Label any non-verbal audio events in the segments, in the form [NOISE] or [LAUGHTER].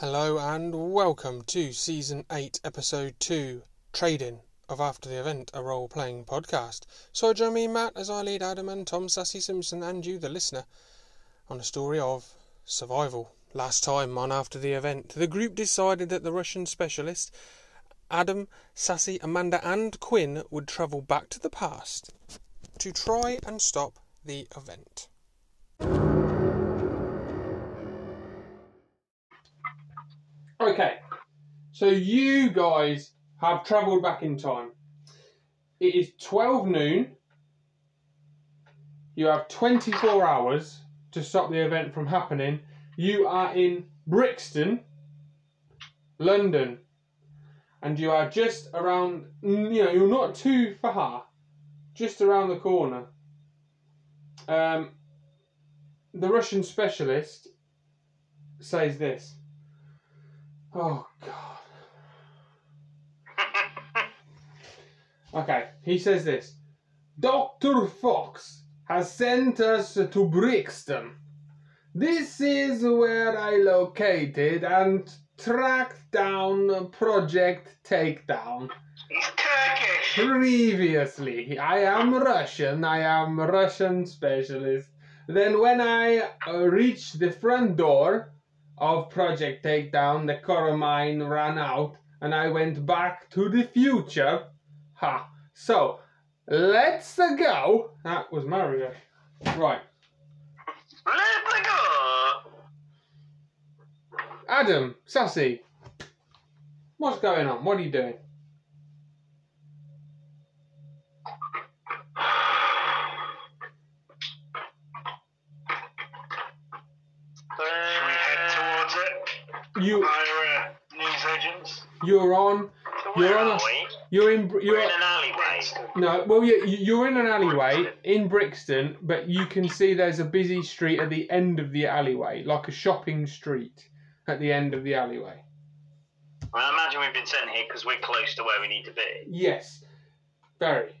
Hello and welcome to season 8, episode 2, Trading of After the Event, a role playing podcast. So join me, Matt, as I lead Adam and Tom Sassy Simpson and you, the listener, on a story of survival. Last time on After the Event, the group decided that the Russian specialist, Adam, Sassy, Amanda, and Quinn would travel back to the past to try and stop the event. Okay, so you guys have travelled back in time. It is 12 noon. You have 24 hours to stop the event from happening. You are in Brixton, London, and you are just around, you know, you're not too far, just around the corner. Um, the Russian specialist says this. Oh God. [LAUGHS] Okay, he says this. Dr. Fox has sent us to Brixton. This is where I located and tracked down Project Takedown. He's Turkish. Previously, I am Russian. I am Russian specialist. Then, when I uh, reached the front door of Project Takedown, the Coromine ran out, and I went back to the future. Ha! So, let's uh, go. That was Mario. Right, Let's go. Adam, Sassy. What's going on? What are you doing? You, uh, news agents. you're on. So You're where on a- we? You're in. Br- We're You're in an alleyway. No, well, you, you're in an alleyway in Brixton, but you can see there's a busy street at the end of the alleyway, like a shopping street at the end of the alleyway. Well, I imagine we've been sent here because we're close to where we need to be. Yes, very.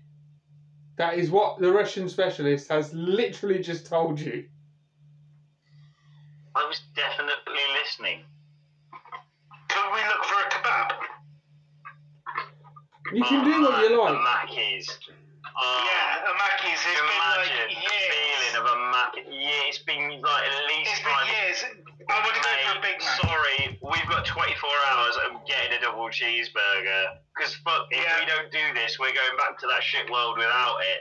That is what the Russian specialist has literally just told you. I was definitely listening. You can do what you A like. Mackey's. Oh, Yeah, a Mackey's. It's been like Imagine the years. feeling of a Mackey. Yeah, it's been like at least It's five been years. I want to go for a Big Mac. sorry, we've got 24 hours of getting a double cheeseburger. Because fuck, if Yeah. we don't do this, we're going back to that shit world without it.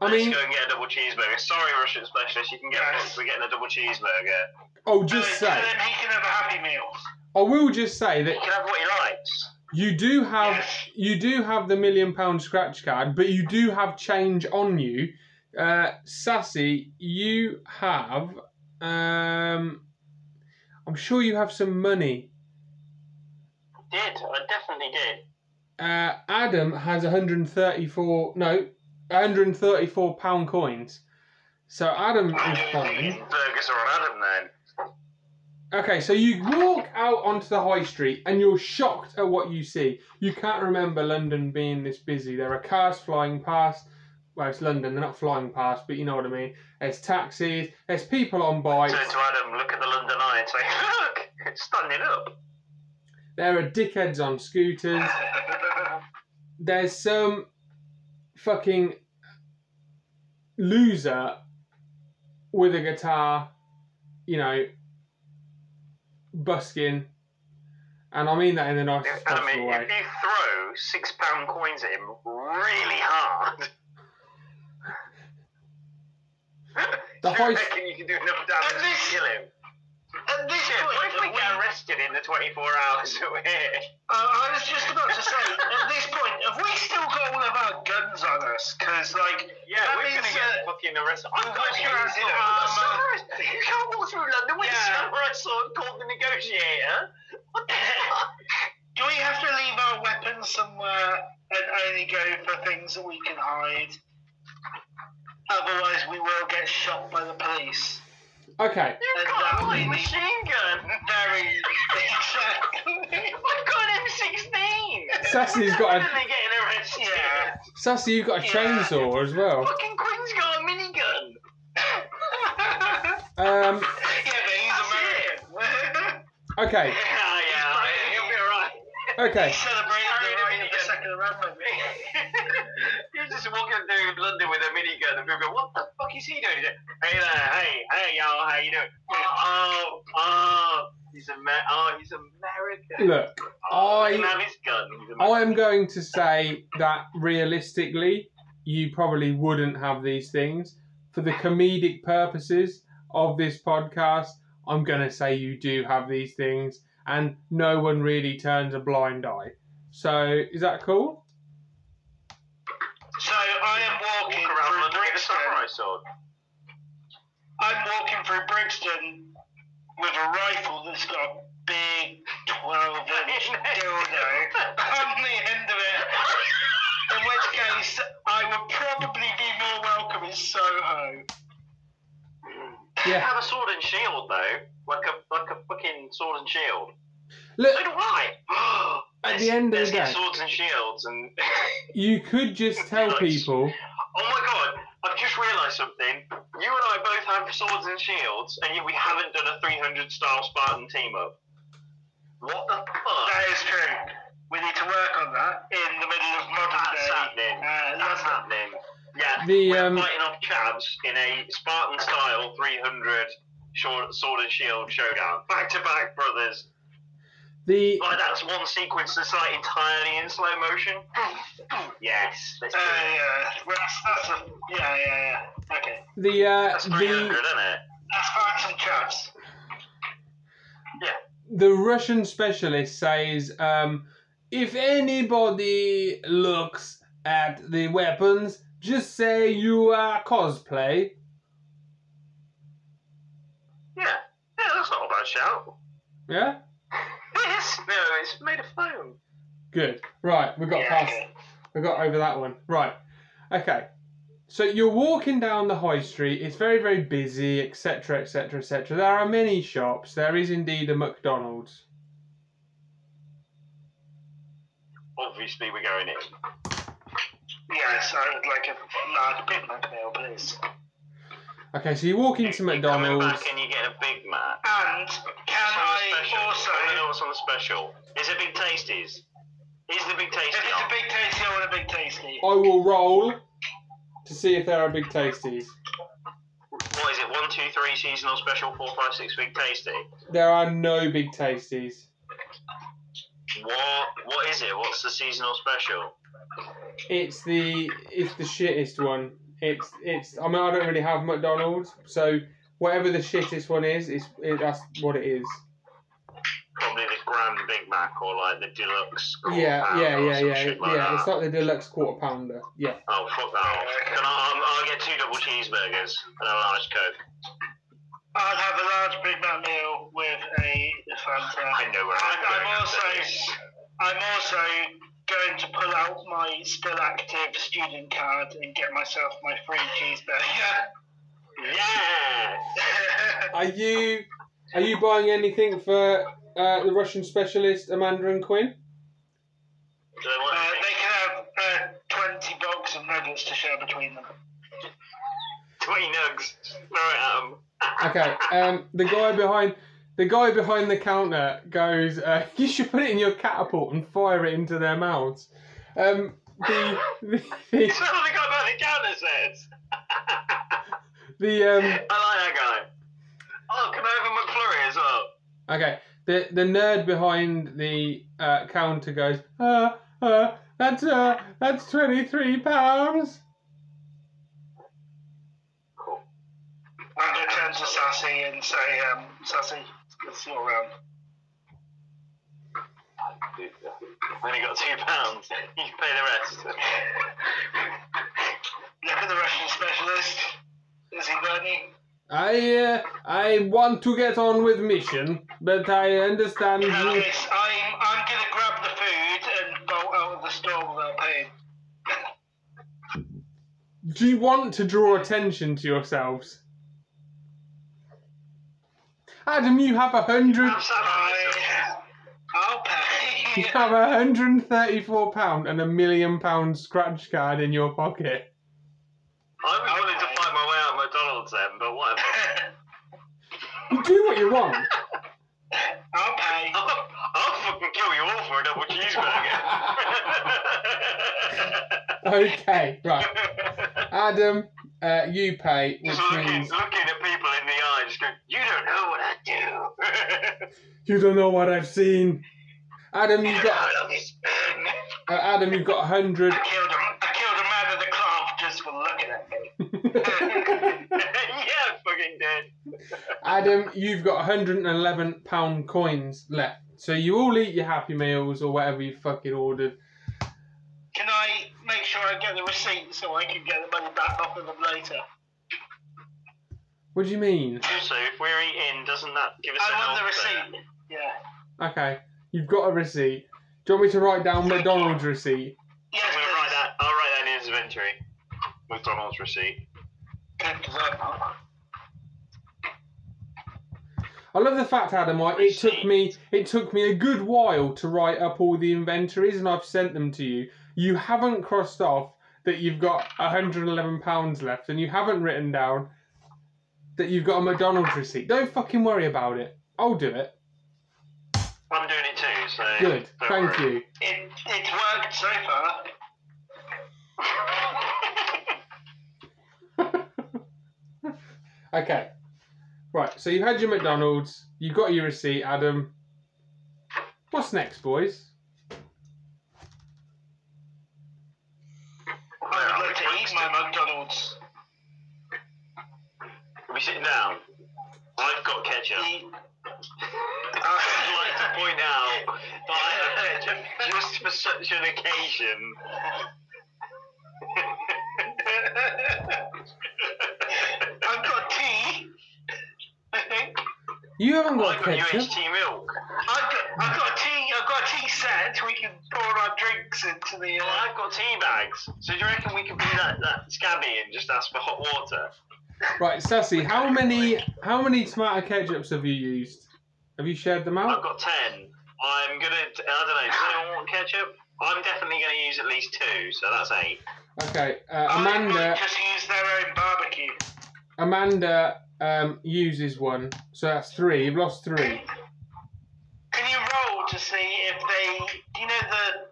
I Let's mean, go and get a double cheeseburger. Sorry, Russian specialist, you can get Yes. fucked. We're getting a double cheeseburger. I'll So just say, then he can have a Happy Meal. I will just say that. He can have what he likes. You do have Yes. you do have the million pound scratch card, but you do have change on you. Uh, Sassy, you have. Um, I'm sure you have some money. Did I definitely did. Uh, Adam has 134. No, 134 pound coins. So Adam is fine. Burgers are on Adam then. Okay, so you walk out onto the high street and you're shocked at what you see. You can't remember London being this busy. There are cars flying past. Well, it's London, they're not flying past, but you know what I mean. There's taxis, there's people on bikes, Turn to Adam, look at the London Eye, and say, [LAUGHS] "Look, it's standing up." there are dickheads on scooters, [LAUGHS] there's some fucking loser with a guitar, you know, busking. And I mean that in the nicest Adam, possible way. if you throw six pound coins at him really hard, [LAUGHS] The [LAUGHS] do high- you reckon you can do enough damage At this- to kill him? At this Shit, point, if we have get arrested in the 24 hours that [LAUGHS] we're here? Uh, I was just about to say, at this point, have we still got all of our guns on us? Because, like, Yeah, that we're means gonna get that- fucking arrested. I've we'll got walk a around in armour. You can't walk through London with Yeah. a samurai sword called the Negotiator. What the [LAUGHS] fuck? do we have to leave our weapons somewhere and only go for things that we can hide? Otherwise, we will get shot by the police. Okay, You've got that a light machine gun. Very exactly. I've got an M16. Sassy's got a- Definitely getting arrested. Yeah. Sassy, you've got a Yeah. chainsaw as well. Fucking Quinn's got a minigun. [LAUGHS] Um, yeah, but he's American. okay, [LAUGHS] Yeah, Okay. He celebrated the Carrying a right of the minigun. Second Amendment. Just walking through London with a minigun, and people go, "What the fuck is he doing?" He's like, "Hey there, hey, hey, y'all, how you doing?" Oh, oh, he's a oh, he's American. Look, Oh, I- have his gun. He's I am going to say that realistically, you probably wouldn't have these things. For the comedic purposes of this podcast, I'm going to say you do have these things, and no one really turns a blind eye. So, is that cool? So I am walking Walk around through London with a Brixton. samurai sword. I'm walking through Brixton with a rifle that's got a big 12 inch [LAUGHS] dildo on the end of it. In which case, I would probably be more welcome in Soho. Yeah. Have a sword and shield though, like a like a fucking sword and shield. Look, So do I. At the end of let's the day- swords and shields and. you could just [LAUGHS] tell people. Oh my god! I've just realised something. You and I both have swords and shields, and yet we haven't done a 300 star Spartan team up. What the fuck? That is true. We need to work on that in the middle of modern That's day. happening. Uh, That's London. happening. Yeah, The, we're um, fighting off chavs in a Spartan style 300 short sword and shield showdown. Back to back, brothers. The Like that's one sequence that's like entirely in slow motion. yes, let's Uh, yeah, well, that's, that's a, yeah, yeah, yeah. Okay. the uh, That's 300, the isn't it? That's facts and chaps. Yeah. The Russian specialist says, um, if anybody looks at the weapons, just say you are cosplay. Yeah, yeah, that's not a bad shout. Yeah, Yes, no, it's made of foam. good. Right, we've got Yeah, past. okay. We got over that one. Right. Okay. So you're walking down the high street. It's very, very busy, etc., etc., etc. There are many shops. There is indeed a McDonald's. Obviously, we're going in. Yes, I would like a large Big Mac meal, please. Okay, so you walk into You're coming McDonald's. back and you get a Big Mac. And can What's on the I special? also, I don't know what's on the special. Is it Big Tasties? Is the Big if Tasty it's on? a big tasty, I want a big tasty. I will roll to see if there are big tasties. What is it? One, two, three seasonal special, four, five, six Big Tasty. There are no big tasties. What? What is it? What's the seasonal special? It's the it's the shittest one. It's it's. I mean, I don't really have McDonald's, so whatever the shittest one is, is it, that's what it is. Probably the Grand Big Mac or like the Deluxe. quarter Yeah, pounder yeah, or yeah, yeah, like yeah. that. It's like the deluxe quarter pounder. Yeah. Oh fuck that! off. Can I? Um, I'll get two double cheeseburgers and a large coke. I'd have a large Big Mac meal with a Fanta. I know where I'm And I'm going also. I'm also going to pull out my still active student card and get myself my free cheeseburger. Yeah. [LAUGHS] Are you are you buying anything for uh, the Russian specialist Amanda and Quinn? They Uh, they can have uh, 20 box of nuggets to share between them. Twenty nugs. Throw it at 'em. Okay. Um, the guy behind the guy behind the counter goes. Uh, [LAUGHS] you should put it in your catapult and fire it into their mouths. Um, the [LAUGHS] the the, That's what the guy behind the counter says. [LAUGHS] the um, I like that guy. Oh, can I have a McFlurry as well? Okay, the the nerd behind the uh, counter goes, uh, uh, that's uh, that's twenty three pounds. Cool. I'm to turn to Sassy and say, um, Sassy, it's your round. I've only got two pounds. [LAUGHS] You can pay the rest. [LAUGHS] Look at the Russian specialist. Is he ready? I uh, I want to get on with mission, but I understand. You, Alice, I'm, I'm going to grab the food and bolt out of the store without paying. do you want to draw attention to yourselves? Adam, you have a hundred. I'll pay. You have a hundred and thirty-four pound and a million pound scratch card in your pocket. I was wanting to find my way out of McDonald's then, but whatever. you do what you want. I'll pay. I'll, I'll fucking kill you all for a double cheeseburger. [LAUGHS] okay, right. [LAUGHS] Adam, uh, you pay. Which Just looking, means... looking at people in [LAUGHS] you don't know what I've seen. Adam, you you've got how long it's uh, Adam, you've got a hundred. I killed a, I killed a man in the club just for looking at me. [LAUGHS] [LAUGHS] yeah, fucking dead. Adam, you've got 111 pound coins left. So you all eat your Happy Meals or whatever you fucking ordered. Can I make sure I get the receipt so I can get the money back off of them later? What do you mean? Also, if we're eating, doesn't that give us a I want the health there? receipt. Yeah. Okay, you've got a receipt. Do you want me to write down McDonald's receipt? Yes, I'm going to write that. I'll write that in his inventory. McDonald's receipt. Good, 'cause I'm- I love the fact, Adam. Like, it took me it took me a good while to write up all the inventories, and I've sent them to you. You haven't crossed off that you've got 111 pounds left, and you haven't written down that you've got a McDonald's receipt. Don't fucking worry about it. I'll do it. I'm doing it too, so. Good. Thank worry. you. It, it's worked so far. [LAUGHS] Okay. Right, so you've had your McDonald's, you've got your receipt, Adam. What's next, boys? I would like to eat my McDonald's. Are we sitting down? I've got ketchup. Eat- I'd like to point out that I have ketchup just for such an occasion. I've got tea. I think. You haven't got I've got ketchup. UHT milk. I've got, I've got a tea. I've got a tea set. We can pour our drinks into the. Well, Uh, I've got tea bags. So do you reckon we can bring that, that scabby and just ask for hot water? Right, Sassy, how many how many tomato ketchups have you used? Have you shared them out? I've got ten. I'm gonna. I don't know. Does anyone want ketchup? I'm definitely gonna use at least two. So that's eight. Okay, uh, Amanda might just use their own barbecue. Amanda um, uses one, so that's three. You've lost three. Can you roll to see if they? Do you know the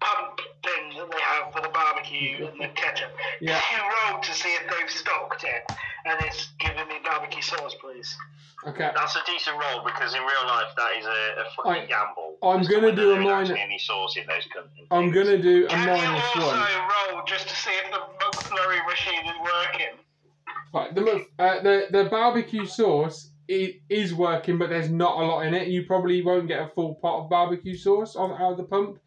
pump thing that they have for the barbecue and the ketchup? [LAUGHS] Yeah. Can you roll to see if they've stocked it and it's giving me barbecue sauce, please? Okay, That's a decent roll because in real life that is a, a fucking I- gamble. I'm As gonna do a there is minor- Any sauce in those companies. I'm gonna do a Can you also one. roll just to see if the McFlurry machine is working? Right, the uh, the the barbecue sauce i- is working, but there's not a lot in it. You probably won't get a full pot of barbecue sauce on out of the pump.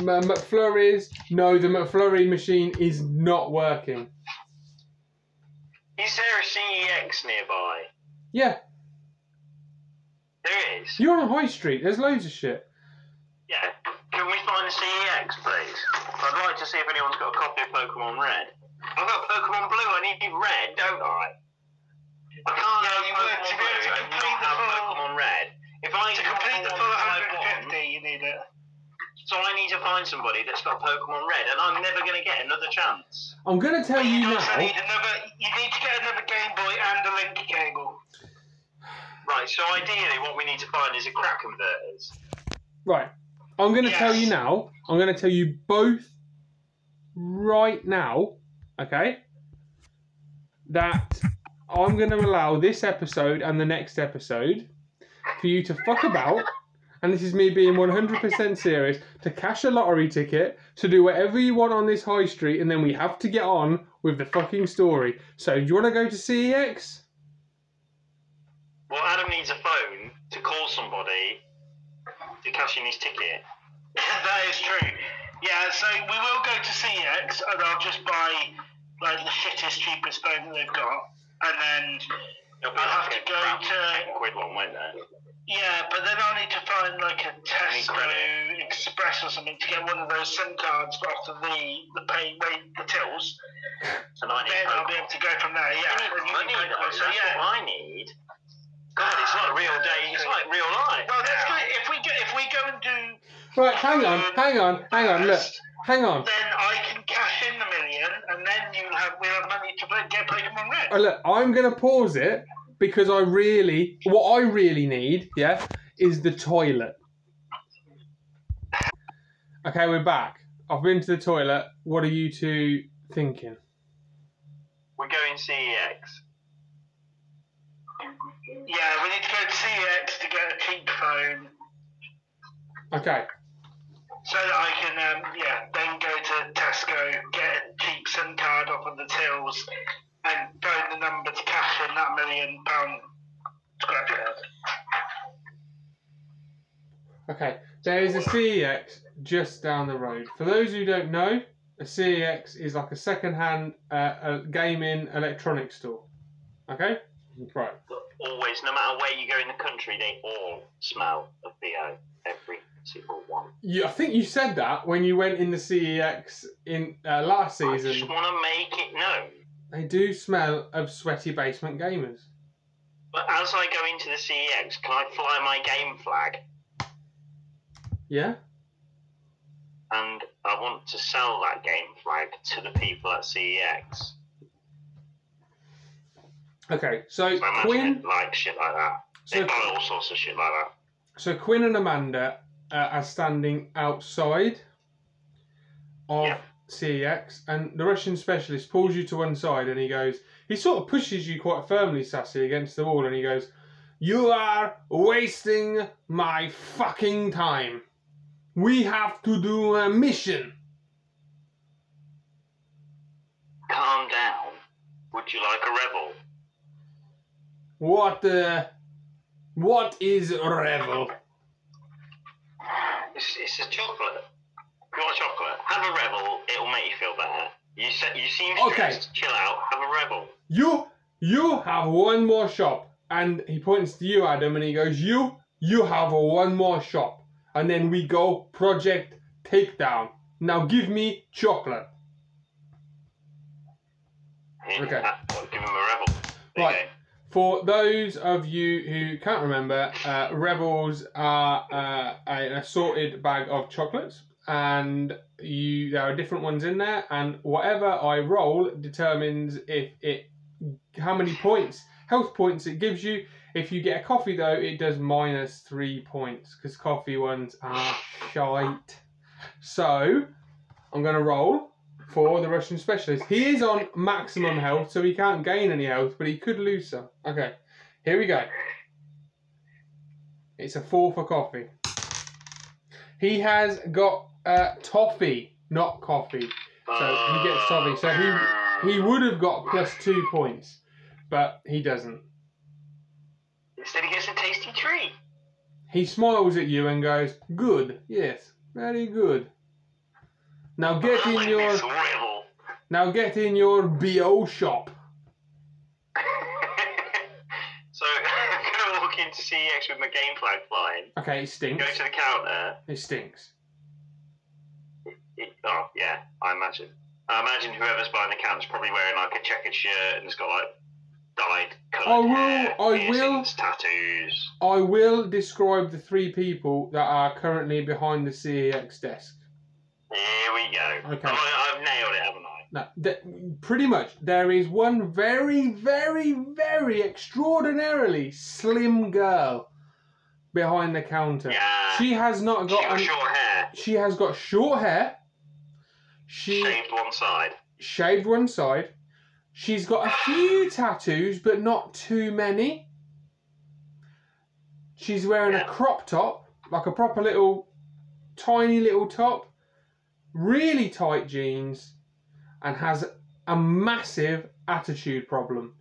M- McFlurry's no, the McFlurry machine is not working. Is there a CEX nearby? Yeah, There is. you're on High Street. There's loads of shit. Yeah. Can we find a CEX, please? I'd like to see if anyone's got a copy of Pokemon Red. I've got Pokemon Blue. I need Red, don't I? I can't Yeah, have you would, Pokemon to be able to and complete not the have full- Pokemon Red. If I To complete the one full that want, 150, you need it. So I need to find somebody that's got Pokemon Red, and I'm never going to get another chance. I'm gonna tell you also now. need another. You need to get another Game Boy and a link cable. Right, so ideally what we need to find is a crack converters. Right. I'm going to tell you now. I'm going to tell you both right now, okay? That I'm going to allow this episode and the next episode for you to fuck about, and this is me being 100% serious, to cash a lottery ticket, to do whatever you want on this high street, and then we have to get on with the fucking story. So, do you want to go to CEX? Well, Adam needs a phone to call somebody to cash in his ticket. [LAUGHS] that is true. Yeah, so we will go to CEX and I'll just buy like the shittest, cheapest phone that they've got, and then It'll be I'll have to go to- 10 quid one, won't there? yeah, but then I'll need to find like a Tesco. Express or something to get one of those SIM cards off of the the pay wait the tills. And I need Then I'll be able to go from there. Yeah, I need and you money, though. So That's yeah. what I need. God, it's like real ah, day. It's like real life. Well, that's now. good. If we go, if we go and do, Right, hang on, hang on, hang on, look, hang on. then I can cash in the million, and then you have we'll have money to play, get Uh, look, I'm gonna pause it because I really, what I really need, yeah, is the toilet. Okay, we're back. I've been to the toilet. What are you two thinking? We're going CEX. Yeah, we need to go to CEX to get a cheap phone Okay. so that I can, um, yeah, then go to Tesco, get a cheap SIM card off of the tills, and phone the number to cash in that million pound scratch card. Okay. There is a CEX just down the road. For those who don't know, a CEX is like a second-hand uh, gaming electronics store. Okay. Right. Always, no matter where you go in the country, they all smell of BO. Every single one. You, I think you said that when you went in the CEX in uh, last I just season. want to make it known. They do smell of sweaty basement gamers. But as I go into the CEX, can I fly my game flag? Yeah. And I want to sell that game flag to the people at CEX. Okay. So So Quinn. like shit like that. They So buy all sorts of shit like that. So Quinn and Amanda uh, are standing outside of Yeah. CEX, and the Russian specialist pulls you to one side, and he goes, he sort of pushes you quite firmly, Sassy, against the wall, and he goes, "You are wasting my fucking time. We have to do a mission." Calm down. Would you like a rebel? What? Uh, what is rebel? It's, it's a chocolate. If you want a chocolate, have a rebel. It'll make you feel better. You said you seem Okay. stressed. Chill out. Have a rebel. You you have one more shop, and he points to you, Adam, and he goes, "You you have one more shop, and then we go Project Takedown. Now give me chocolate." Okay. give him a rebel. There Right. For those of you who can't remember, uh, Rebels are uh, an assorted bag of chocolates, and you there are different ones in there, and whatever I roll determines if it how many points health points it gives you. If you get a coffee though, it does minus three points because coffee ones are shite. So I'm gonna roll for the Russian specialist. He is on maximum health, so he can't gain any health, but he could lose some. Okay, here we go. It's a four for coffee. He has got uh, toffee, not coffee. So he gets toffee. So he he would have got plus two points, but he doesn't. Instead, he gets a tasty treat. He smiles at you and goes, "Good, yes, very good." Now get in like your now get in your bo shop. [LAUGHS] so [LAUGHS] I'm gonna walk into CEX with my game flag flying. Okay, it stinks. Go to the counter. It stinks. Oh yeah, I imagine. I imagine whoever's buying the counter's probably wearing like a checkered shirt and it's got like dyed coloured I will- hair, I will- tattoos. I will describe the three people that are currently behind the CEX desk. Here we go. Okay. I, I've nailed it, haven't I? Now, th- pretty much, there is one very, very, very extraordinarily slim girl behind the counter. Yeah. She has not She got. got an- short hair, she has got short hair. She shaved one side. shaved one side. She's got a few tattoos, but not too many. She's wearing a crop top, like a proper little, tiny little top, really tight jeans, and has a massive attitude problem.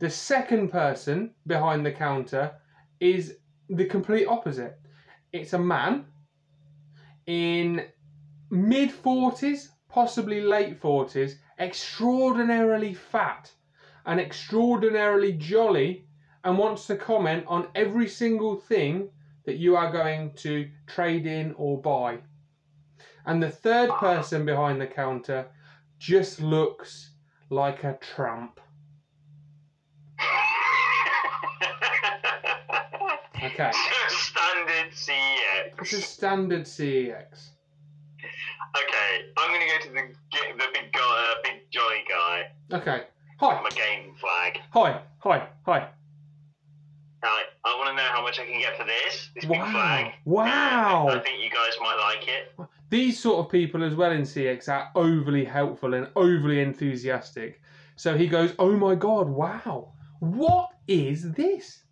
The second person behind the counter is the complete opposite. It's a man in mid 40s, possibly late 40s, extraordinarily fat and extraordinarily jolly, and wants to comment on every single thing that you are going to trade in or buy. And the third person behind the counter just looks like a tramp. [LAUGHS] Okay. Standard CEX. It's a standard CEX. Okay, I'm gonna go to the the big guy, uh, big jolly guy. Okay. Hi. I'm a game flag. Hi. Hi. Hi. Right, I want to know how much I can get for this. This big Wow. flag. Wow. I think you guys might like it. these sort of people as well in CEX are overly helpful and overly enthusiastic. So he goes, "Oh my god, wow, what is this?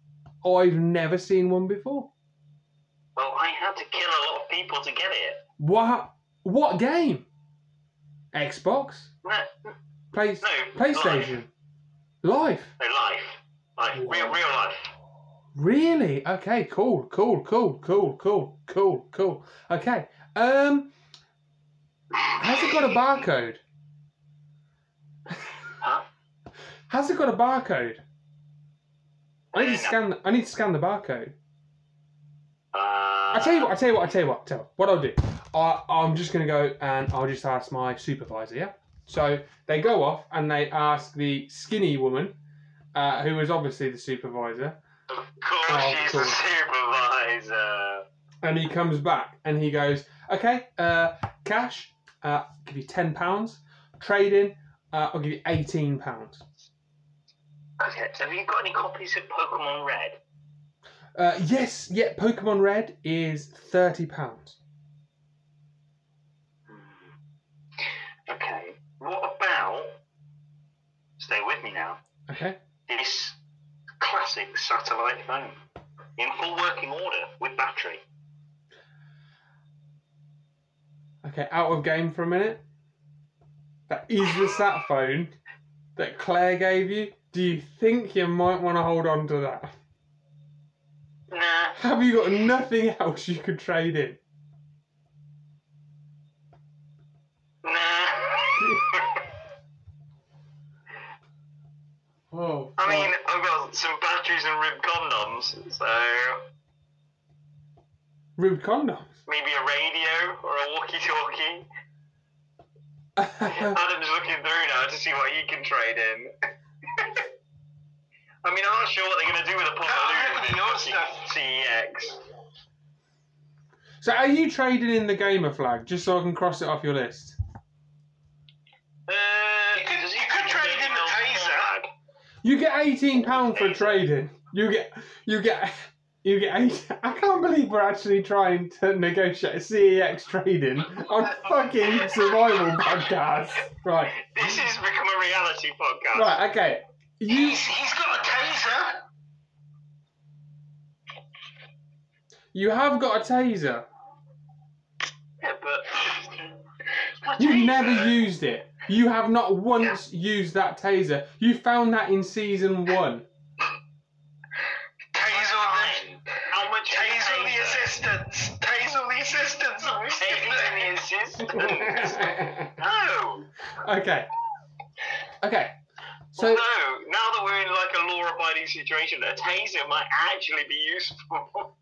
I've never seen one before. Well, I had to kill a lot of people to get it. What? What game? Xbox, No, Play, no, PlayStation, Life. No, life. Like, real, real life. Really? Okay, cool, cool, cool, cool, cool, cool, cool. Okay. Um, has it got a barcode? Huh? Has it got a barcode? I need to scan. The, I need to scan the barcode. Uh, I tell you what. I tell you what. I tell you what. Tell you what I'll do. I, I'm just gonna go and I'll just ask my supervisor. Yeah. So they go off and they ask the skinny woman, uh, who was obviously the supervisor, Of course, Oh, she's the supervisor. and he comes back and he goes, "Okay, uh, cash, uh, give you ten pounds. Trading, uh, I'll give you eighteen pounds. Okay, have you got any copies of Pokemon Red? Uh, yes, yeah. Pokemon Red is thirty pounds. Hmm. Okay, what about. Stay with me now. Okay. This classic satellite phone. In full working order with battery. Okay, out of game for a minute. That is the sat [LAUGHS] phone that Claire gave you. Do you think you might want to hold on to that? Nah. Have you got nothing else you could trade in? Nah. Oh. I mean, I've got some batteries and ribbed condoms, so rude condoms. maybe a radio or a walkie-talkie. [LAUGHS] Adam's looking through now to see what he can trade in. [LAUGHS] I mean, I'm not sure what they're going to do with a No, I'm your stuff. CEX. so, are you trading in the gamer flag just so I can cross it off your list? Uh, You get eighteen pounds for trading. You get, you get, you get eight. [LAUGHS] I can't believe we're actually trying to negotiate CEX trading on fucking survival podcast. Right, This has become a reality podcast. right, okay. You, He's, he's got a taser. you have got a taser. Yeah, but You've never used it. You have not once used that taser. You found that in season one. Taser the, How much? taser the assistants. Taser the assistants. [LAUGHS] Taser the assistants. [LAUGHS] No. okay. Okay. So Although now that we're in like a law-abiding situation, a taser might actually be useful [LAUGHS]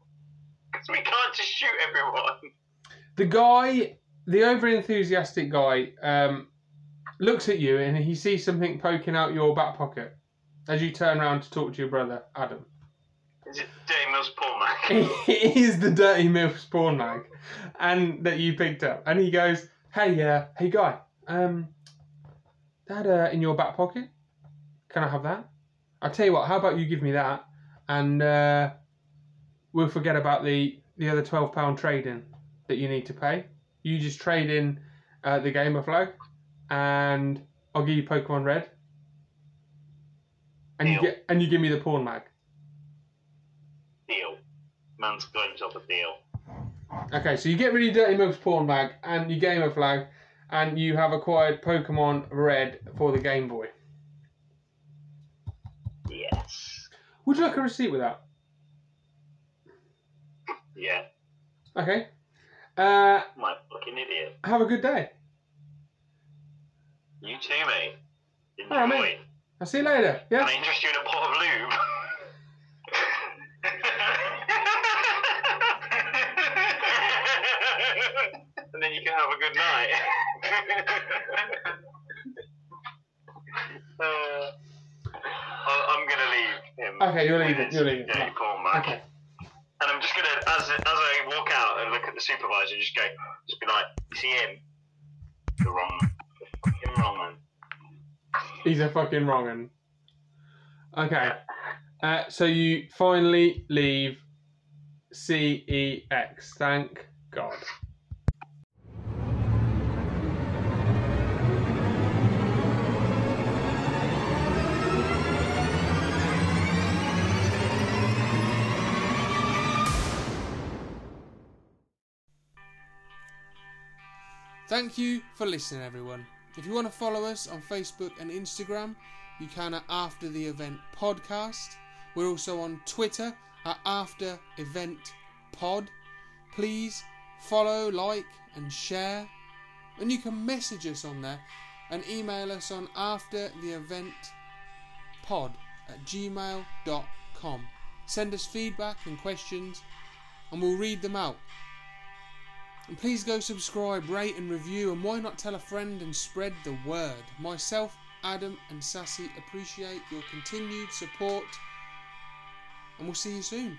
because we can't just shoot everyone. the guy, the over enthusiastic guy, um, looks at you and he sees something poking out your back pocket as you turn around to talk to your brother, Adam. Is it Dirty Mills Paul Mac? [LAUGHS] it is the dirty milk's porn mag, and that you picked up. And he goes, "Hey, uh, hey, guy, um, that uh, in your back pocket? Can I have that? I'll tell you what. How about you give me that, and uh, we'll forget about the the other twelve pound trading that you need to pay. You just trade in uh, the gamer flag, and I'll give you Pokemon Red, and you get and you give me the porn mag." Deal. Man's got himself a deal. Okay, so you get rid of Dirty Milk's porn mag and your gamer flag, and you have acquired Pokemon Red for the Game Boy. Yes. Would you like a receipt with that? Yeah. Okay. Uh, My fucking idiot. have a good day. You too, mate. Enjoy. Alright, mate. I'll see you later. Can Yeah. I interest you in a pot of lube? [LAUGHS] and then you can have a good night. [LAUGHS] uh, I'm gonna leave him. Okay, you're leaving. You're leaving. dirty Right. Okay. And I'm just gonna, as as I walk out and look at the supervisor, just go, just be like, "You see him? You're wrong. He's a fucking wrong. Okay. Uh, so you finally leave CEX. Thank God. Thank you for listening, everyone. If you want to follow us on Facebook and Instagram, you can at After the Event Podcast. We're also on Twitter at After Event Pod. Please follow, like, and share. And you can message us on there and email us on After the Event Pod at gmail.com. Send us feedback and questions, and we'll read them out. And please go subscribe, rate, and review, and why not tell a friend and spread the word? Myself, Adam, and Sassy appreciate your continued support, and we'll see you soon.